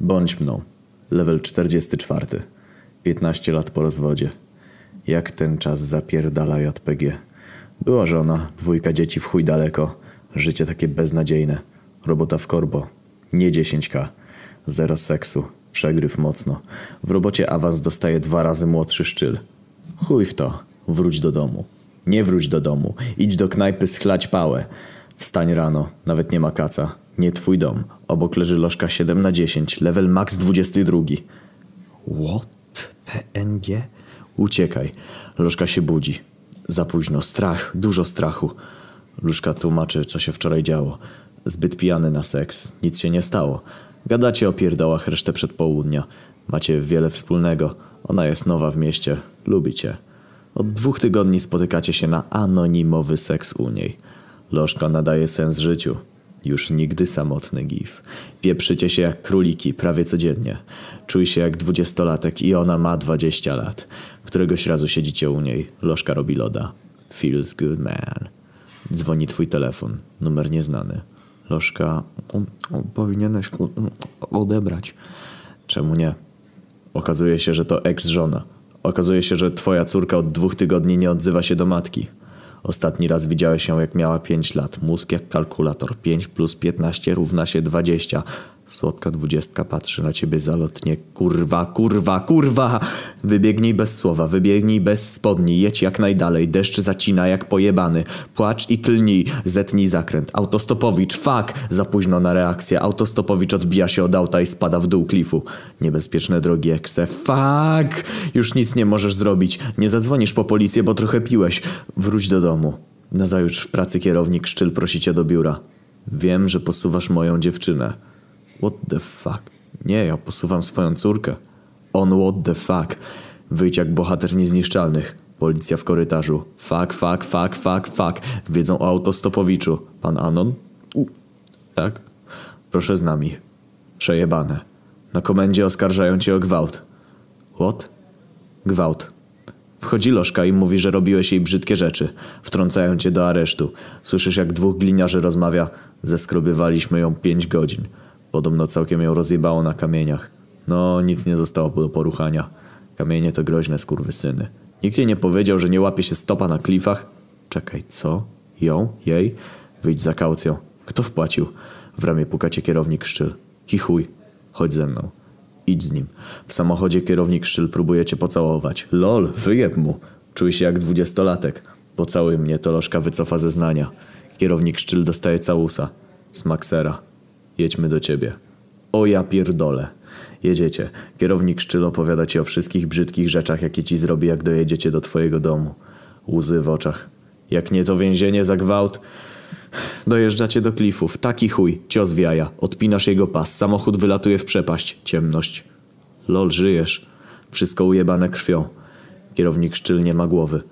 Bądź mną. Level 44. 15 lat po rozwodzie. Jak ten czas zapierdala JPG. Była żona, dwójka dzieci w chuj daleko. Życie takie beznadziejne. Robota w korbo. Nie 10k. Zero seksu. Przegryw mocno. W robocie awans dostaje dwa razy młodszy szczyl. Chuj w to. Wróć do domu. Nie wróć do domu. Idź do knajpy schlać pałę. Wstań rano. Nawet nie ma kaca. Nie twój dom. Obok leży lożka 7 na 10. Level max 22. What? PNG? Uciekaj. Lożka się budzi. Za późno. Strach. Dużo strachu. Luszka tłumaczy, co się wczoraj działo. Zbyt pijany na seks. Nic się nie stało. Gadacie o pierdołach resztę przedpołudnia. Macie wiele wspólnego. Ona jest nowa w mieście. Lubi cię. Od dwóch tygodni spotykacie się na anonimowy seks u niej. Lożka nadaje sens życiu. Już nigdy samotny gif. Pieprzycie się jak króliki prawie codziennie. Czuj się jak dwudziestolatek i ona ma dwadzieścia lat. Któregoś razu siedzicie u niej. Lożka robi loda. Feels good man. Dzwoni twój telefon. Numer nieznany. Lożka... o, o, powinieneś ku- odebrać. Czemu nie? Okazuje się, że to ex-żona. Okazuje się, że twoja córka od dwóch tygodni nie odzywa się do matki. Ostatni raz widziałeś ją jak miała 5 lat. Mózg jak kalkulator. 5 plus 15 równa się 20. Słodka dwudziestka patrzy na ciebie zalotnie. Kurwa, kurwa, kurwa! Wybiegnij bez słowa, wybiegnij bez spodni, jedź jak najdalej, deszcz zacina jak pojebany. Płacz i klnij, zetnij zakręt. Autostopowicz, fuck! Za późno na reakcję. Autostopowicz odbija się od auta i spada w dół klifu. Niebezpieczne drogi ekse. Fuck! Już nic nie możesz zrobić. Nie zadzwonisz po policję, bo trochę piłeś. Wróć do domu. Nazajutrz w pracy kierownik Szczyl prosi cię do biura. Wiem, że posuwasz moją dziewczynę. What the fuck? Nie, ja posuwam swoją córkę. On what the fuck? Wyjdź jak bohater niezniszczalnych. Policja w korytarzu. Fuck, fuck, fuck, fuck, fuck. Wiedzą o autostopowiczu. Pan Anon? U. Tak? Proszę z nami. Przejebane. Na komendzie oskarżają cię o gwałt. What? Gwałt. Wchodzi Lożka i mówi, że robiłeś jej brzydkie rzeczy. Wtrącają cię do aresztu. Słyszysz jak dwóch gliniarzy rozmawia. Zeskrobiewaliśmy ją pięć godzin. Podobno całkiem ją rozjebało na kamieniach. No, nic nie zostało do poruchania. Kamienie to groźne skurwysyny. Nikt jej nie powiedział, że nie łapie się stopa na klifach? Czekaj, co? Ją? Jej? Wyjdź za kaucją. Kto wpłacił? W ramię pukacie kierownik szczyl. Kichuj. Chodź ze mną. Idź z nim. W samochodzie kierownik szczyl próbuje cię pocałować. Lol, wyjeb mu. Czuj się jak dwudziestolatek. Pocałuj mnie, to lożka wycofa zeznania. Kierownik szczyl dostaje całusa. Smak sera. Jedźmy do ciebie. O ja pierdolę. Jedziecie. Kierownik szczyl opowiada ci o wszystkich brzydkich rzeczach, jakie ci zrobi, jak dojedziecie do twojego domu. Łzy w oczach. Jak nie to więzienie za gwałt... Dojeżdżacie do klifów. Taki chuj. Cios w jaja. Odpinasz jego pas. Samochód wylatuje w przepaść. Ciemność. Lol, żyjesz. Wszystko ujebane krwią. Kierownik szczyl nie ma głowy.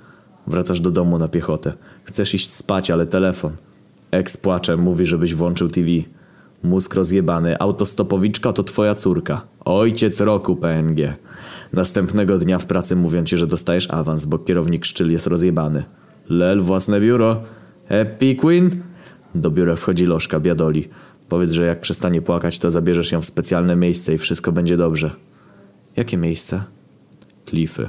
Wracasz do domu na piechotę. Chcesz iść spać, ale telefon. Ex płacze, mówi, żebyś włączył TV. Mózg rozjebany, autostopowiczka to twoja córka. Ojciec roku PNG. Następnego dnia w pracy mówią ci, że dostajesz awans, bo kierownik szczyl jest rozjebany. Lel, własne biuro. Happy Queen? Do biura wchodzi lożka, biadoli. Powiedz, że jak przestanie płakać, to zabierzesz ją w specjalne miejsce i wszystko będzie dobrze. Jakie miejsce? Klify.